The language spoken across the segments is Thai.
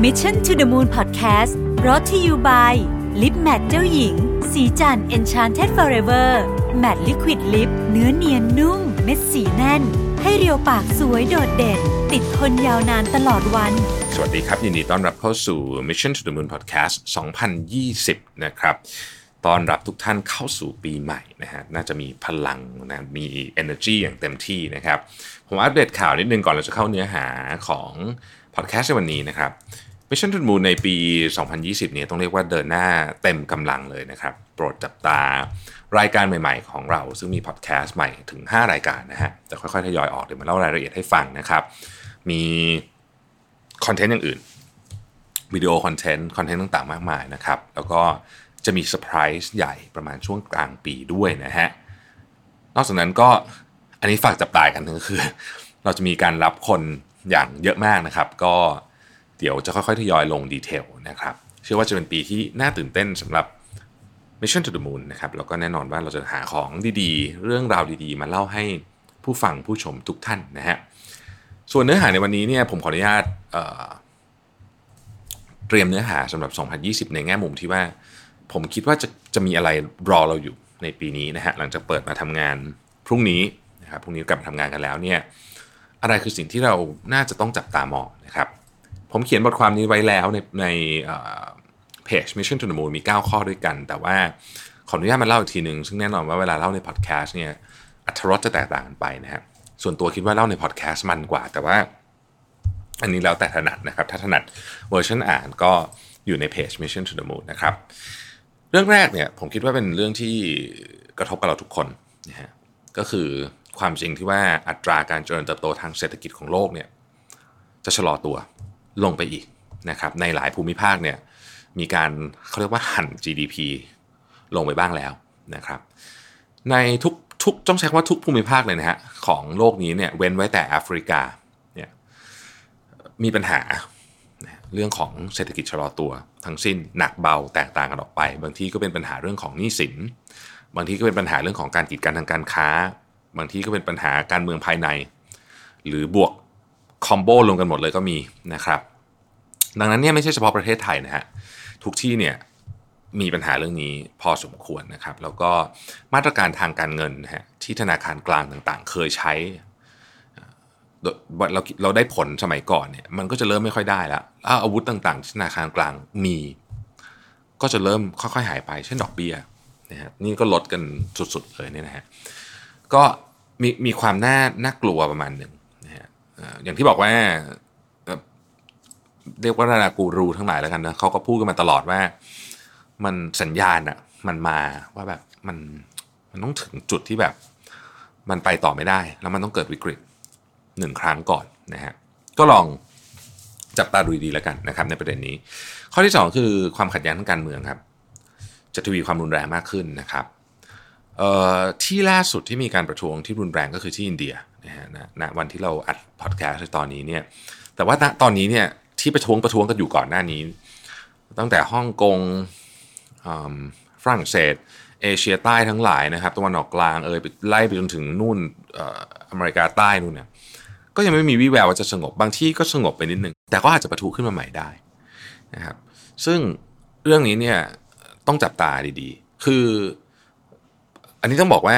Mission to the Moon Podcast รอ t ธออยู่ by ลิปแมทเจ้าหญิง สีจัน Enchanted Forever Matte Liquid Lip เนื้อเนียนนุ่ม เม็ดสีแน่น ให้เรียวปากสวยโดดเด่น ติดทนยาวนานตลอดวัน สวัสดีครับ ยินดีต้อนรับเข้าสู่ Mission to the Moon Podcast 2020 นะครับต้อนรับทุกท่านเข้าสู่ปีใหม่นะฮะ น่าจะมีพลังนะ มี energy อย่างเต็มที่นะครับ ผมอัปเดตข่าวนิดนึงก่อนเราจะเข้าเนื้อหาของ podcast ในวันนี้นะครับ Mission to the Moon ในปี 2020เนี่ยต้องเรียกว่าเดินหน้าเต็มกำลังเลยนะครับ โปรดจับตารายการใหม่ๆ ของเรา ซึ่งมีพอดแคสต์ใหม่ถึง 5 รายการนะฮะจะค่อยๆทยอยออกเดี๋ยวมาเล่ารายละเอียดให้ฟังนะครับ มีคอนเทนต์อย่างอื่นวิดีโอ content content ต่างๆ มากมายนะครับ แล้วก็จะมีเซอร์ไพรส์ใหญ่ประมาณช่วงกลางปีด้วยนะฮะนอกจากนั้นก็อันนี้ฝากจับตายกันก็คือ เราจะมีการรับคน อย่างเยอะมากนะครับ ก็เดี๋ยวจะค่อยๆทยอยลงดีเทลนะครับเชื่อว่าจะเป็นปีที่น่าตื่นเต้นสำหรับ Mission to the Moon นะครับแล้วก็แน่นอนว่าเราจะหาของดีๆ เรื่องราวดีๆ มาเล่าให้ผู้ฟังผู้ชมทุกท่านนะฮะส่วนเนื้อหาในวันนี้เนี่ยผมขออนุญาตเเตรียมเนื้อหาสำหรับ 2020 ในแง่มุมที่ว่า ผมคิดว่าจะจะมีอะไรรอเราอยู่ในปีนี้นะฮะหลังจากเปิดมาทำงานพรุ่งนี้นะครับพรุ่งนี้กลับมาทำงานกันแล้วเนี่ย อะไรคือสิ่งที่เราน่าจะต้องจับตามองนะครับ ผมเขียนบทความนี้ไว้แล้วในในเพจ Mission to the Moon มี 9 ข้อด้วยกัน แต่ว่าขออนุญาตมาเล่าอีกทีหนึ่งซึ่งแน่นอนว่าเวลาเล่าในพอดแคสต์เนี่ยอัตรสจะแตกต่างกันไปนะฮะส่วนตัวคิดว่าเล่าในพอดแคสต์มันกว่า แต่ว่าอันนี้แล้วแต่ถนัดนะครับ ถ้าถนัดเวอร์ชันอ่านก็อยู่ในเพจ Mission to the Moon นะครับ เรื่องแรกเนี่ยผมคิดว่าเป็นเรื่องที่กระทบกับเราทุกคนนะฮะก็คือ ความจริงที่ว่าอัตราการเจริญเติบโตทางเศรษฐกิจของโลกเนี่ยจะชะลอตัวลงไปอีกนะครับในหลายภูมิภาคเนี่ยมีการเขาเรียกว่าหั่น GDP ลงไปบ้างแล้วนะครับในทุกทุกต้องใช้คำว่าทุกภูมิภาคเลยนะฮะของโลกนี้เนี่ยเว้นไว้แต่แอฟริกาเนี่ยมีปัญหาเรื่องของเศรษฐกิจชะลอตัว ทั้งสิ้นหนักเบาแตกต่างกันออกไป บางทีก็เป็นปัญหาเรื่องของหนี้สิน บางทีก็เป็นปัญหาเรื่องของการกีดกันทางการค้า บางทีก็เป็นปัญหาการเมืองภายใน หรือบวกคอมโบลงกันหมดเลยก็มีนะครับ ดังนั้นเนี่ยไม่ใช่เฉพาะประเทศไทยนะฮะทุกที่เนี่ยมีปัญหาเรื่องนี้พอสมควรนะครับ แล้วก็มาตรการทางการเงินนะฮะที่ธนาคารกลางต่างๆ เคยใช้เราเราได้ผลสมัยก่อนเนี่ยมันก็จะเริ่มไม่ค่อยได้แล้วอาวุธต่างๆที่ธนาคารกลางมี ก็จะเริ่มค่อยๆหายไปเช่นดอกเบี้ยนะฮะนี่ก็ลดกันสุดๆเลยเนี่ยนะฮะ ก็มีมีความน่าน่ากลัวประมาณหนึ่งนะฮะอย่างที่บอกว่าเรียกว่านากูรูทั้งหลายแล้วกันนะเขาก็พูดกันมาตลอดว่า มันสัญญาณอะมันมาว่าแบบมันมันต้องถึงจุดที่แบบ มันไปต่อไม่ได้ แล้วมันต้องเกิดวิกฤตหนึ่งครั้งก่อนนะฮะก็ลองจับตาดูดีแล้วกันนะครับ ในประเด็นนี้ ข้อที่ 2 คือความขัดแย้งทางการเมืองครับ จะทวีความรุนแรงมากขึ้นนะครับ ที่ล่าสุดที่มีการประท้วงที่รุนแรงก็คือที่อินเดียนะฮะณวันที่เราอัดพอดแคสต์ตอนนี้เนี่ยแต่ว่าตอนนี้เนี่ยที่ประท้วงประท้วงกันอยู่ก่อนหน้านี้ ตั้งแต่ฮ่องกงฝรั่งเศส เอเชียใต้ทั้งหลายนะครับตะวันออกกลางเอยไล่ไปจนถึงนู่นอเมริกาใต้นู่นเนี่ยก็ยังไม่มีวิแววว่าจะสงบบางที่ก็สงบไปนิดนึง แต่ก็อาจจะประทุขึ้นมาใหม่ได้นะครับซึ่งเรื่องนี้เนี่ยต้องจับตาดีๆ คือ อันนี้ต้องบอกว่า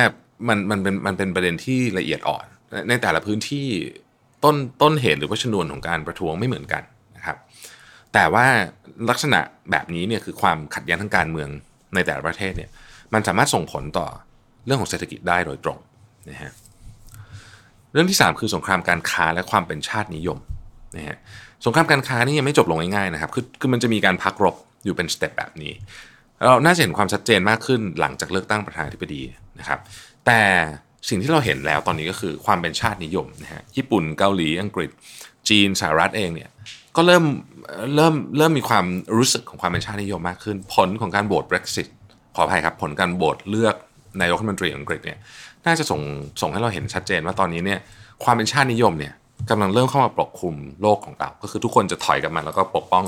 มันมันเป็นมันเป็นประเด็นที่ละเอียดอ่อน ในแต่ละพื้นที่ต้นต้นเหตุหรือว่าชนวนของการประท้วงไม่เหมือนกันนะครับ แต่ว่าลักษณะแบบนี้เนี่ยคือความขัดแย้งทางการเมืองในแต่ละประเทศเนี่ยมันสามารถส่งผลต่อเรื่องของเศรษฐกิจได้โดยตรงนะฮะเรื่องที่ 3 คือสงครามการค้าและความเป็นชาตินิยมนะฮะสงครามการค้านี่ยังไม่จบลงง่ายๆนะครับคือคือมันจะมีการพักรบอยู่เป็นสเต็ปแบบนี้ เราน่าจะเห็นความชัดเจนมากขึ้นหลังจากเลือกตั้งประธานาธิบดีนะครับ แต่สิ่งที่เราเห็นแล้วตอนนี้ก็คือความเป็นชาตินิยมนะฮะญี่ปุ่นเกาหลีอังกฤษ จีนสหรัฐเองเนี่ยก็เริ่มเริ่มเริ่มมีความรู้สึกของความเป็นชาตินิยมมากขึ้น ผลของการโหวต Brexit ขออภัยครับ ผลการโหวตเลือกนายกรัฐมนตรีอังกฤษเนี่ยน่าจะส่งส่งให้เราเห็นชัดเจนว่าตอนนี้เนี่ยความเป็นชาตินิยมเนี่ยกำลังเริ่มเข้ามาปกคลุมโลกของเรา ก็คือทุกคนจะถอยกลับมาแล้วก็ปกป้อง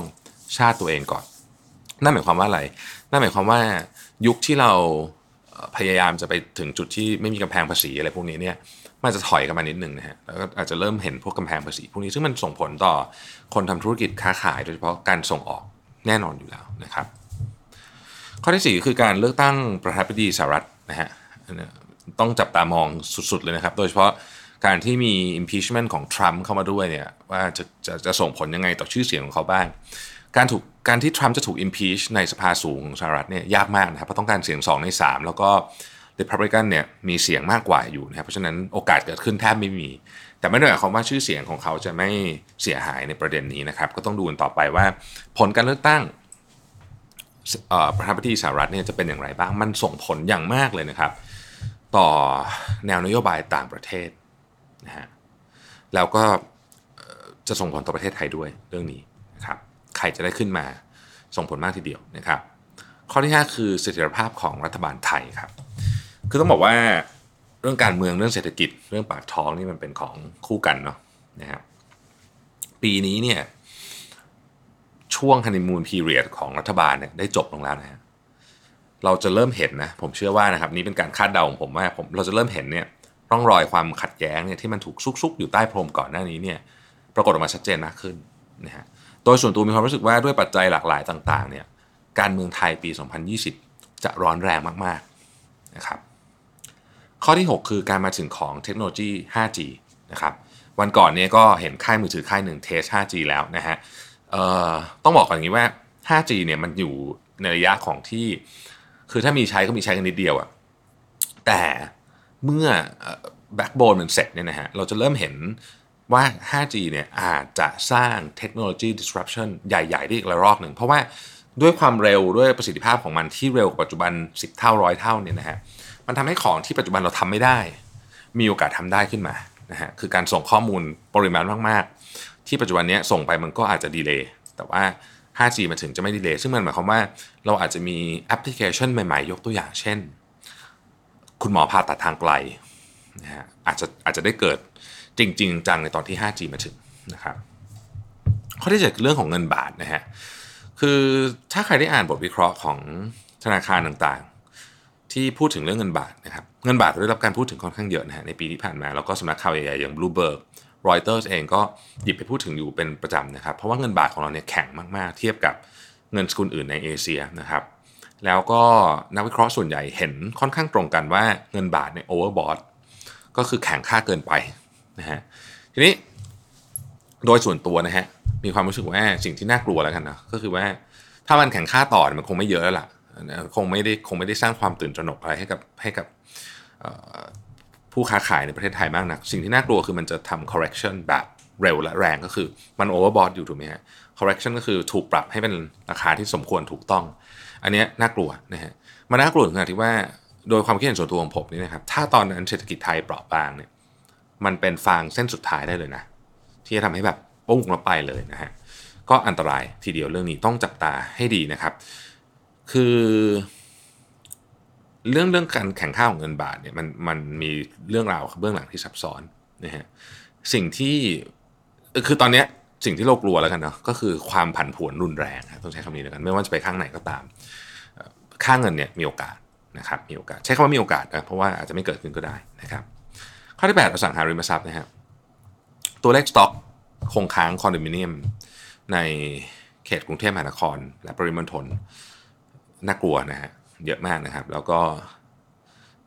ชาติตัวเองก่อน นั่นหมายความว่าอะไร นั่นหมายความว่ายุคที่เราพยายามจะไปถึงจุดที่ไม่มีกำแพงภาษีอะไรพวกนี้เนี่ยมันจะถอยกันมานิดหนึ่งนะฮะแล้วก็อาจจะเริ่มเห็นพวกกำแพงภาษีพวกนี้ซึ่งมันส่งผลต่อคนทำธุรกิจค้าขายโดยเฉพาะการส่งออกแน่นอนอยู่แล้วนะครับ ข้อที่4คือการเลือกตั้งประธานาธิบดีสหรัฐนะฮะต้องจับตามองสุดๆเลยนะครับ โดยเฉพาะการที่มี impeachment ของทรัมป์เข้ามาด้วยเนี่ยว่าจะจะจะส่งผลยังไงต่อชื่อเสียงของเขาบ้าง การถูกการที่ทรัมป์จะถูก impeach ในสภาสูงของสหรัฐเนี่ยยากมากนะครับเพราะต้องการเสียง 2 ใน 3 แล้วก็ Republican เนี่ยมีเสียงมากกว่าอยู่นะครับเพราะฉะนั้นโอกาสเกิดขึ้นแทบไม่มี แต่ไม่ได้หมายความว่าชื่อเสียงของเขาจะไม่เสียหายในประเด็นนี้นะครับก็ต้องดูกันต่อไปว่าผลการเลือกตั้งประธานาธิบดีสหรัฐเนี่ยจะเป็นอย่างไรบ้างมันส่งผลอย่างมากเลยนะครับ ต่อแนวนโยบายต่างประเทศนะฮะแล้วก็จะส่งผลต่อประเทศไทยด้วยเรื่องนี้นะครับ ใครจะได้ขึ้นมาส่งผลมากทีเดียวนะครับ ข้อที่ 5 คือเสถียรภาพของรัฐบาลไทยครับ คือต้องบอกว่าเรื่องการเมืองเรื่องเศรษฐกิจ เรื่องปากท้องนี่มันเป็นของคู่กันเนาะนะครับปีนี้เนี่ยช่วงฮันนีมูนพีเรียดของรัฐบาลเนี่ยได้จบลงแล้วนะฮะเราจะเริ่มเห็นนะผมเชื่อว่านะครับนี่เป็นการคาดเดาของผมว่าผมเราจะเริ่มเห็นเนี่ยร่องรอยความขัดแย้งเนี่ยที่มันถูกซุกๆอยู่ใต้พรมก่อนหน้านี้เนี่ยปรากฏออกมาชัดเจนมากขึ้นนะฮะ โดยส่วนตัวมีความรู้สึกว่าด้วยปัจจัยหลากหลายต่างๆเนี่ยการเมืองไทยปี 2020 จะร้อนแรงมากๆนะครับข้อที่ 6 คือการมาถึงของเทคโนโลยี 5G นะครับวันก่อนเนี้ก็เห็นค่ายมือถือค่ายหนึ่งเทส 5G แล้วนะฮะต้องบอกก่อนอย่างนี้ว่า 5G เนี่ยมันอยู่ในระยะของที่ คือถ้ามีใช้ก็มีใช้กันนิดเดียวอะแต่เมื่อแบ็กโบนมันเสร็จเนี่ยนะฮะเราจะเริ่มเห็น ว่า 5G เนี่ยอาจจะสร้างเทคโนโลยี disruption ใหญ่ ๆ ได้อีกระลอกหนึ่ง เพราะว่าด้วยความเร็วด้วยประสิทธิภาพของมันที่เร็วกว่าปัจจุบัน 10 เท่าร้อยเท่าเนี่ยนะฮะมันทำให้ของที่ปัจจุบันเราทำไม่ได้ มีโอกาสทำได้ขึ้นมานะฮะคือการส่งข้อมูลปริมาณมากๆ ที่ปัจจุบันนี้ส่งไปมันก็อาจจะดีเลย์แต่ว่า 5G มันถึงจะไม่ดีเลย์ซึ่งมันหมายความว่าเราอาจจะมีแอปพลิเคชันใหม่ๆ ยกตัวอย่างเช่น คุณหมอผ่าตัดทางไกลนะฮะอาจจะอาจจะได้เกิด จริงๆจังในตอนที่ 5G มาถึงนะครับข้อที่เจ็ดเรื่องของเงินบาทนะฮะคือถ้าใครได้อ่านบทวิเคราะห์ของธนาคารต่างๆ ที่พูดถึงเรื่องเงินบาทนะครับเงินบาทได้รับการพูดถึงค่อนข้างเยอะนะฮะในปีที่ผ่านมาแล้วก็สำนักข่าวใหญ่ๆอย่าง Bloomberg รอยเตอร์เองก็หยิบไปพูดถึงอยู่เป็นประจำนะครับ เพราะว่าเงินบาทของเราเนี่ยแข็งมากๆ เทียบกับเงินสกุลอื่นในเอเชียนะครับแล้วก็นักวิเคราะห์ส่วนใหญ่เห็นค่อนข้างตรงกันว่าเงินบาทเนี่ย overbought ก็คือแข็งค่าเกินไป นะฮะทีนี้โดยส่วนตัวนะฮะมีความรู้สึกว่าสิ่งที่น่ากลัวแล้วกันนะก็คือว่าถ้ามันแข็งค่าต่อมันคงไม่เยอะแล้วล่ะคงไม่ได้คงไม่ได้สร้างความตื่นตระหนกอะไรให้กับให้กับผู้ค้าขายในประเทศไทยมากนะัก สิ่งที่น่ากลัวคือมันจะทำ correction แบบเร็วและแรงก็คือมัน overbought อยู่ถูกไหมฮะ correction ก็คือถูกปรับให้เป็นราคาที่สมควรถูกต้อง อันนี้น่ากลัวนะฮะมันน่ากลัวถึงขนาดที่ว่าโดยความคิดเห็นส่วนตัวของผมนี่นะครับถ้าตอนนั้นเศรษฐกิจไทยเปราะบางเนี่ย มันเป็นฟางเส้นสุดท้ายได้เลยนะ ที่จะทำให้แบบปุ้งลงไปเลยนะฮะก็อันตรายทีเดียวเรื่องนี้ต้องจับตาให้ดีนะครับ คือ เรื่องเรื่องการแข่งข้าของเงินบาทเนี่ยมันมันมีเรื่องราวเบื้องหลังที่ซับซ้อนนะฮะสิ่งที่คือตอนเนี้ยสิ่งที่เรากลัวแล้วกันเนาะก็คือความผันผวนรุนแรงต้องใช้คำนี้แล้วกัน ไม่ว่าจะไปข้างไหนก็ตาม ค่าเงินเนี่ยมีโอกาสนะครับมีโอกาส ใช้คำว่ามีโอกาสนะเพราะว่าอาจจะไม่เกิดขึ้นก็ได้นะครับ ข้อที่8อสังหาริมทรัพย์นะฮะตัวเลขสต็อกคงค้างคอนโดมิเนียมในเขตกรุงเทพมหานคร และปริมณฑลน่ากลัวนะฮะเยอะมากนะครับ แล้วก็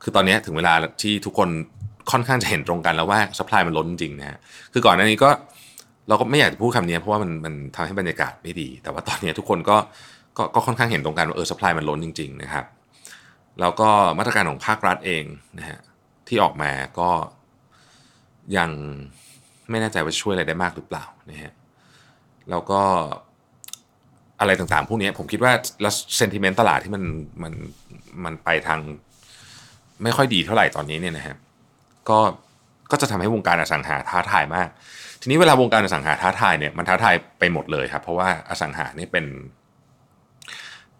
คือตอนนี้ถึงเวลาที่ทุกคนค่อนข้างจะเห็นตรงกันแล้วว่าสป라이มันล้นจริงนะฮะคือก่อนหน้านี้ก็เราก็ไม่อยากจะพูดคำนี้เพราะว่ามันมันทำให้บรรยากาศไม่ดี แต่ว่าตอนนี้ทุกคนก็ก็ก็ค่อนข้างเห็นตรงกันว่าเออสป라이มันล้นจริง ๆ นะครับ แล้วก็มาตรการของภาครัฐเองนะฮะที่ออกมาก็ ยังไม่แน่ใจว่าช่วยอะไรได้มากหรือเปล่านะฮะแล้วก็อะไรต่างๆ พวกนี้ผมคิดว่าแล้วเซนติเมนต์ตลาดที่มันมันมันไปทางไม่ค่อยดีเท่าไหร่ตอนนี้เนี่ยนะฮะก็ก็จะทำให้วงการอสังหาท้าทายมาก ทีนี้เวลาวงการอสังหาท้าทายเนี่ยมันท้าทายไปหมดเลยครับ เพราะว่าอสังหานี่เป็น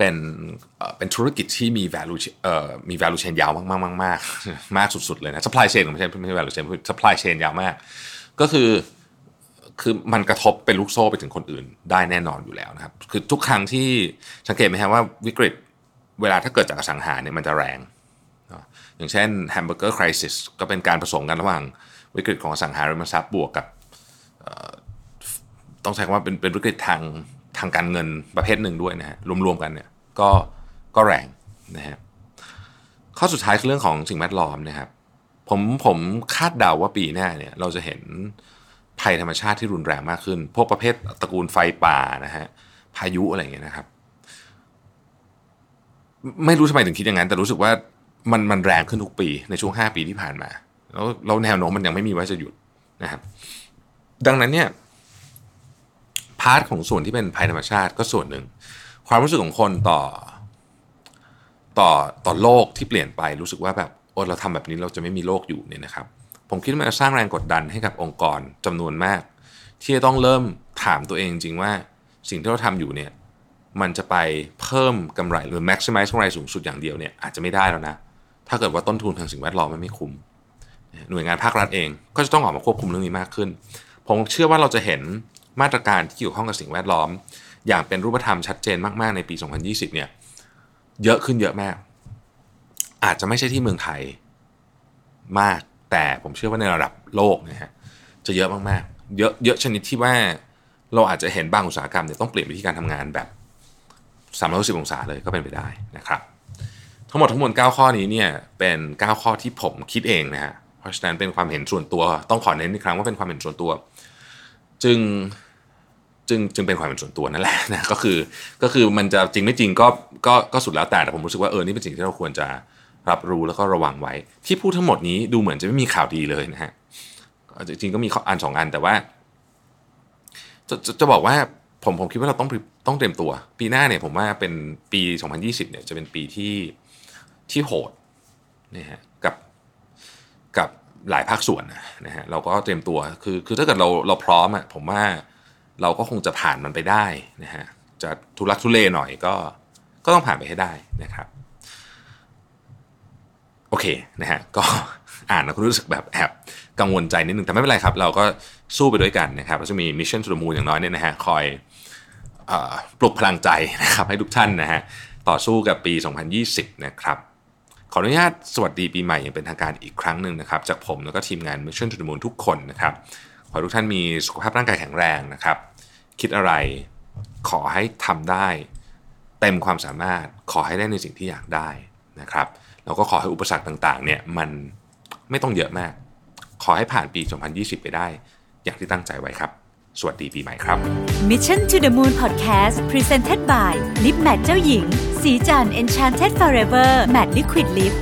เป็นเป็นธุรกิจที่มี value เอ่อมี value chain ยาวมากมากมากมากมากสุดๆเลยนะ supply chain ไม่ใช่ไม่ใช่ value chain supply chain ยาวมาก ก็คือคือมันกระทบเป็นลูกโซ่ไปถึงคนอื่น ได้แน่นอนอยู่แล้วนะครับ คือทุกครั้งที่สังเกตไหมครับว่าวิกฤตเวลาถ้าเกิดจากอสังหาเนี่ยมันจะแรง อย่างเช่น Hamburger Crisis ก็เป็นการผสมกันระหว่างวิกฤตของอสังหาริมทรัพย์บวกกับต้องใช้คำว่าเป็นเป็นวิกฤตทาง ทางการเงินประเภทหนึ่งด้วยนะฮะรวมๆกันเนี่ยก็ก็แรงนะฮะข้อสุดท้ายคือเรื่องของสิ่งแวดล้อมนะครับผมผมคาดเดาว่าปีหน้าเนี่ยเราจะเห็นภัยธรรมชาติที่รุนแรงมากขึ้น พวกประเภทตระกูลไฟป่านะฮะพายุอะไรอย่างเงี้ยนะครับ ไม่รู้ทำไมถึงคิดอย่างนั้น แต่รู้สึกว่ามันมันแรงขึ้นทุกปีในช่วง 5 ปีที่ผ่านมา แล้วแล้วแนวโน้มมันยังไม่มีว่าจะหยุดนะครับ ดังนั้นเนี่ย พาร์ทของส่วนที่เป็นภัยธรรมชาติก็ส่วนหนึ่ง ความรู้สึกของคนต่อ ต่อต่อโลกที่เปลี่ยนไปรู้สึกว่าแบบโอ้เราทำแบบนี้เราจะไม่มีโลกอยู่เนี่ยนะครับ ผมคิดว่ามันจะสร้างแรงกดดันให้กับองค์กรจำนวนมาก ที่จะต้องเริ่มถามตัวเองจริงว่าสิ่งที่เราทำอยู่เนี่ยมันจะไปเพิ่มกำไรหรือ maximize กำไรสูงสุดอย่างเดียวเนี่ยอาจจะไม่ได้แล้วนะ ถ้าเกิดว่าต้นทุนทางสิ่งแวดล้อมมันไม่คุ้มหน่วยงานภาครัฐเองก็จะต้องออกมาควบคุมเรื่องนี้มากขึ้น ผมเชื่อว่าเราจะเห็น มาตรการที่เกี่ยวข้องกับสิ่งแวดล้อม อย่างเป็นรูปธรรมชัดเจนมากๆในปี 2020 เนี่ยเยอะขึ้นเยอะมาก อาจจะไม่ใช่ที่เมืองไทยมาก แต่ผมเชื่อว่าในระดับโลกนะฮะจะเยอะมากๆ เยอะเยอะชนิดที่ว่าเราอาจจะเห็นบางอุตสาหกรรมเนี่ยต้องเปลี่ยนวิธีการทำงานแบบ360องศาเลยก็เป็นไปได้นะครับ ทั้งหมดทั้งมวล9ข้อนี้เนี่ยเป็น 9 ข้อที่ผมคิดเองนะฮะเพราะฉะนั้นเป็นความเห็นส่วนตัว ต้องขอเน้นอีกครั้งว่าเป็นความเห็นส่วนตัว จึง จึงจึงเป็นความเห็นส่วนตัวนั่นแหละนะก็คือก็คือมันจะจริงไม่จริงก็ก็ก็สุดแล้วแต่แต่ผมรู้สึกว่าเออนี่เป็นสิ่งที่เราควรจะรับรู้แล้วก็ระวังไว้ ที่พูดทั้งหมดนี้ดูเหมือนจะไม่มีข่าวดีเลยนะฮะจริงก็มีอันสองอันแต่ว่า จะจะจะบอกว่าผมผมคิดว่าเราต้องต้องเตรียมตัว ปีหน้าเนี่ยผมว่าเป็นปี 2020 เนี่ยจะเป็นปีที่ที่โหดนะฮะกับกับหลายภาคส่วนนะฮะเราก็เตรียมตัวคือคือถ้าเกิดเราเราพร้อมอะผมว่า เราก็คงจะผ่านมันไปได้นะฮะจะทุลักทุเลหน่อยก็ก็ต้องผ่านไปให้ได้นะครับ โอเคนะฮะก็อ่านแล้วก็รู้สึกแบบแอบกังวลใจนิดนึงแต่ไม่เป็นไรครับ เราก็สู้ไปด้วยกันนะครับเราจะมี Mission to the Moon อย่างน้อยเนี่ยนะฮะคอยปลุกพลังใจนะครับให้ทุกท่านนะฮะต่อสู้กับปี 2020 นะครับ ขออนุญาตสวัสดีปีใหม่อย่างเป็นทางการอีกครั้งหนึ่งนะครับ จากผมแล้วก็ทีมงาน Mission to the Moon ทุกคนนะครับ ขอให้ทุกท่านมีสุขภาพร่างกายแข็งแรงนะครับ คิดอะไร ขอให้ทำได้ เต็มความสามารถขอให้ได้ในสิ่งที่อยากได้นะครับแล้วก็ขอให้อุปสรรคต่างๆเนี่ยมันไม่ต้องเยอะมาก ขอให้ผ่านปี 2020 ไปได้ อย่างที่ตั้งใจไว้ครับ สวัสดีปีใหม่ครับ Mission to the Moon Podcast Presented by Lip Matte เจ้าหญิง สีจัน Enchanted Forever Matte Liquid Lip